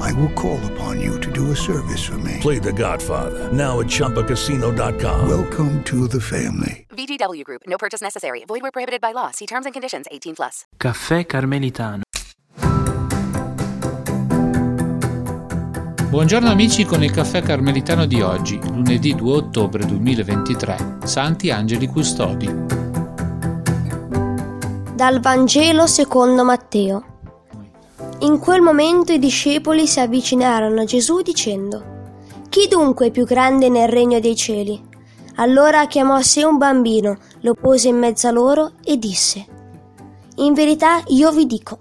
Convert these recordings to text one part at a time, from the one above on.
I will call upon you to do a service for me. Play The Godfather now at ChumbaCasino.com. Welcome to the family. VGW Group. No purchase necessary. Void where prohibited by law. See terms and conditions. 18 plus. Caffè Carmelitano. Buongiorno amici con il caffè carmelitano di oggi, lunedì 2 ottobre 2023, Santi Angeli Custodi. Dal Vangelo secondo Matteo. In quel momento i discepoli si avvicinarono a Gesù dicendo, Chi dunque è più grande nel regno dei cieli? Allora chiamò a sé un bambino, lo pose in mezzo a loro e disse, In verità io vi dico,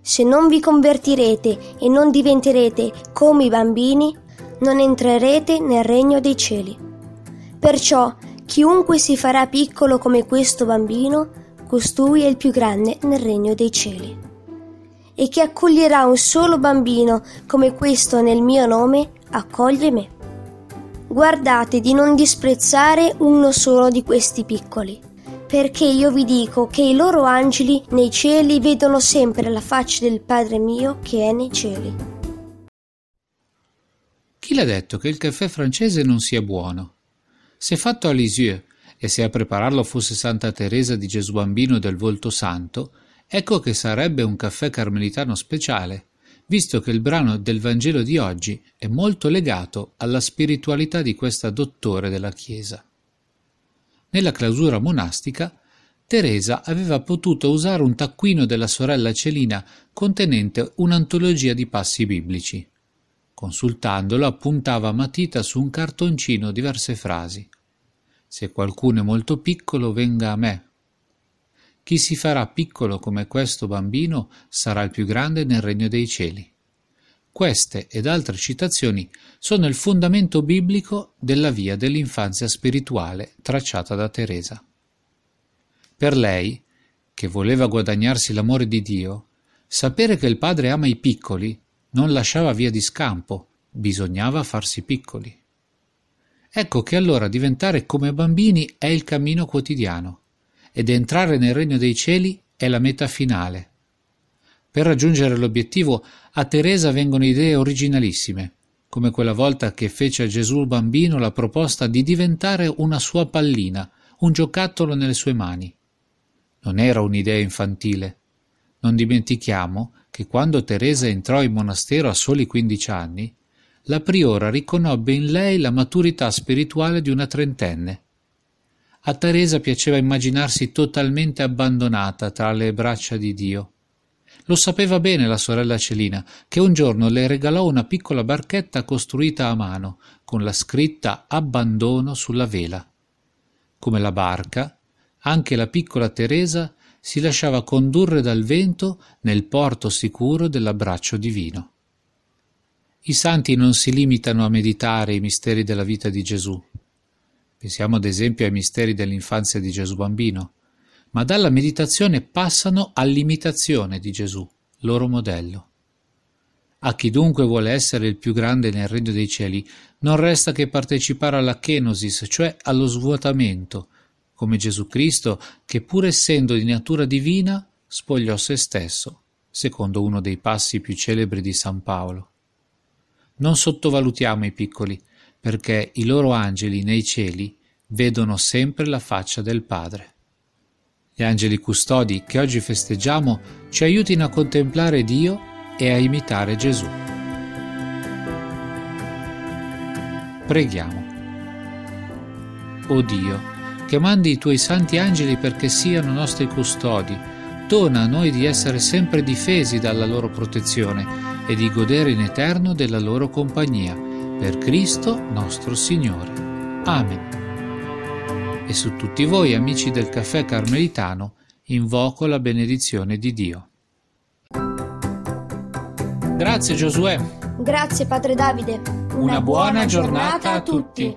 se non vi convertirete e non diventerete come i bambini, non entrerete nel regno dei cieli. Perciò chiunque si farà piccolo come questo bambino, costui è il più grande nel regno dei cieli. E chi accoglierà un solo bambino come questo nel mio nome, accoglie me. Guardate di non disprezzare uno solo di questi piccoli, perché io vi dico che i loro angeli nei cieli vedono sempre la faccia del Padre mio che è nei cieli. Chi l'ha detto che il caffè francese non sia buono? Se fatto a Lisieux e se a prepararlo fosse Santa Teresa di Gesù Bambino del Volto Santo, ecco che sarebbe un caffè carmelitano speciale, visto che il brano del Vangelo di oggi è molto legato alla spiritualità di questa dottore della Chiesa. Nella clausura monastica, Teresa aveva potuto usare un taccuino della sorella Celina contenente un'antologia di passi biblici. Consultandolo appuntava a matita su un cartoncino diverse frasi. Se qualcuno è molto piccolo, venga a me. Chi si farà piccolo come questo bambino sarà il più grande nel regno dei cieli. Queste ed altre citazioni sono il fondamento biblico della via dell'infanzia spirituale tracciata da Teresa. Per lei, che voleva guadagnarsi l'amore di Dio, sapere che il Padre ama i piccoli non lasciava via di scampo, bisognava farsi piccoli. Ecco che allora diventare come bambini è il cammino quotidiano ed entrare nel regno dei cieli è la meta finale. Per raggiungere l'obiettivo a Teresa vengono idee originalissime, come quella volta che fece a Gesù bambino la proposta di diventare una sua pallina, un giocattolo nelle sue mani. Non era un'idea infantile. Non dimentichiamo che quando Teresa entrò in monastero a soli quindici anni, la priora riconobbe in lei la maturità spirituale di una trentenne. A Teresa piaceva immaginarsi totalmente abbandonata tra le braccia di Dio. Lo sapeva bene la sorella Celina, che un giorno le regalò una piccola barchetta costruita a mano, con la scritta abbandono sulla vela. Come la barca, anche la piccola Teresa si lasciava condurre dal vento nel porto sicuro dell'abbraccio divino. I santi non si limitano a meditare i misteri della vita di Gesù. Pensiamo ad esempio ai misteri dell'infanzia di Gesù bambino, ma dalla meditazione passano all'imitazione di Gesù, loro modello. A chi dunque vuole essere il più grande nel regno dei cieli, non resta che partecipare alla kenosis, cioè allo svuotamento, come Gesù Cristo, che pur essendo di natura divina, spogliò se stesso, secondo uno dei passi più celebri di San Paolo. Non sottovalutiamo i piccoli, perché i loro angeli nei cieli vedono sempre la faccia del Padre. Gli angeli custodi che oggi festeggiamo ci aiutino a contemplare Dio e a imitare Gesù. Preghiamo. O Dio, che mandi i tuoi santi angeli perché siano nostri custodi, dona a noi di essere sempre difesi dalla loro protezione e di godere in eterno della loro compagnia. Per Cristo nostro Signore. Amen e su tutti voi amici del caffè carmelitano invoco la benedizione di Dio. Grazie Giosuè. Grazie Padre Davide. Una, Una buona, buona giornata, giornata, a tutti.